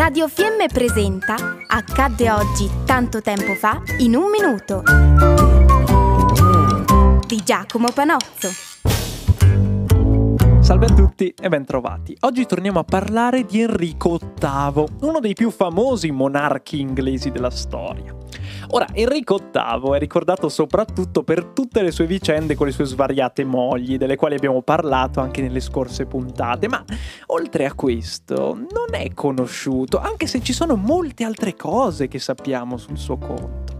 Radio Fiemme presenta Accadde oggi tanto tempo fa in un minuto di Giacomo Panozzo. Salve a tutti e bentrovati. Oggi torniamo a parlare di Enrico VIII, uno dei più famosi monarchi inglesi della storia. Ora, Enrico VIII è ricordato soprattutto per tutte le sue vicende con le sue svariate mogli, delle quali abbiamo parlato anche nelle scorse puntate, ma oltre a questo non è conosciuto, anche se ci sono molte altre cose che sappiamo sul suo conto.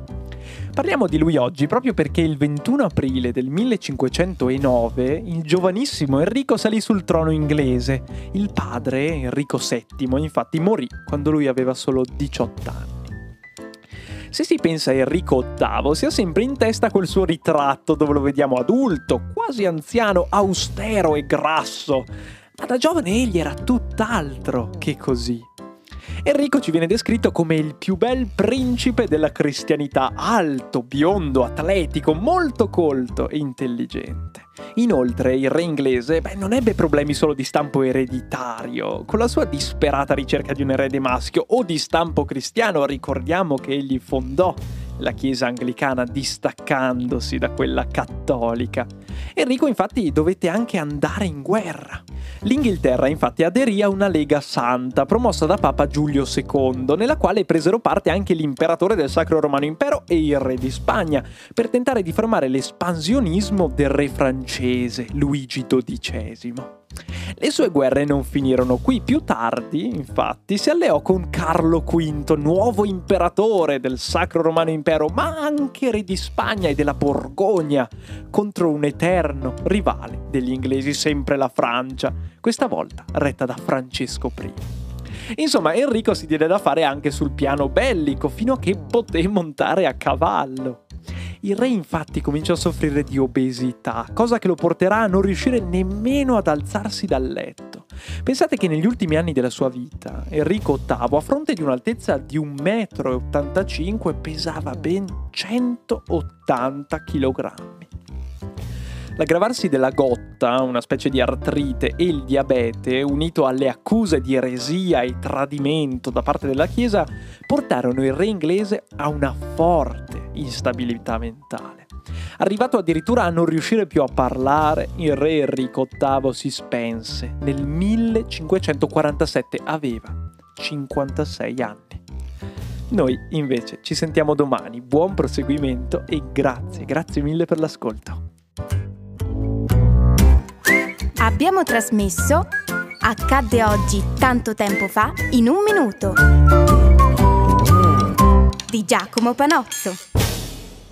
Parliamo di lui oggi proprio perché il 21 aprile del 1509 il giovanissimo Enrico salì sul trono inglese. Il padre, Enrico VII, infatti morì quando lui aveva solo 18 anni. Se si pensa a Enrico VIII, si ha sempre in testa quel suo ritratto dove lo vediamo adulto, quasi anziano, austero e grasso. Ma da giovane egli era tutt'altro che così. Enrico ci viene descritto come il più bel principe della cristianità, alto, biondo, atletico, molto colto e intelligente. Inoltre il re inglese beh, non ebbe problemi solo di stampo ereditario. Con la sua disperata ricerca di un erede maschio o di stampo cristiano, ricordiamo che egli fondò la Chiesa anglicana distaccandosi da quella cattolica. Enrico infatti dovette anche andare in guerra. L'Inghilterra infatti aderì a una Lega Santa promossa da Papa Giulio II, nella quale presero parte anche l'imperatore del Sacro Romano Impero e il re di Spagna, per tentare di fermare l'espansionismo del re francese Luigi XII. Le sue guerre non finirono qui, più tardi, infatti, si alleò con Carlo V, nuovo imperatore del Sacro Romano Impero, ma anche re di Spagna e della Borgogna, contro un eterno rivale degli inglesi, sempre la Francia, questa volta retta da Francesco I. Insomma, Enrico si diede da fare anche sul piano bellico, fino a che poté montare a cavallo. Il re infatti cominciò a soffrire di obesità, cosa che lo porterà a non riuscire nemmeno ad alzarsi dal letto. Pensate che negli ultimi anni della sua vita, Enrico VIII, a fronte di un'altezza di 1,85 m, pesava ben 180 kg. L'aggravarsi della gotta, una specie di artrite, e il diabete, unito alle accuse di eresia e tradimento da parte della Chiesa, portarono il re inglese a una forte instabilità mentale. Arrivato addirittura a non riuscire più a parlare, il re Enrico VIII si spense nel 1547, aveva 56 anni. Noi invece ci sentiamo domani, buon proseguimento e grazie, grazie mille per l'ascolto. Abbiamo trasmesso Accadde oggi tanto tempo fa in un minuto di Giacomo Panozzo.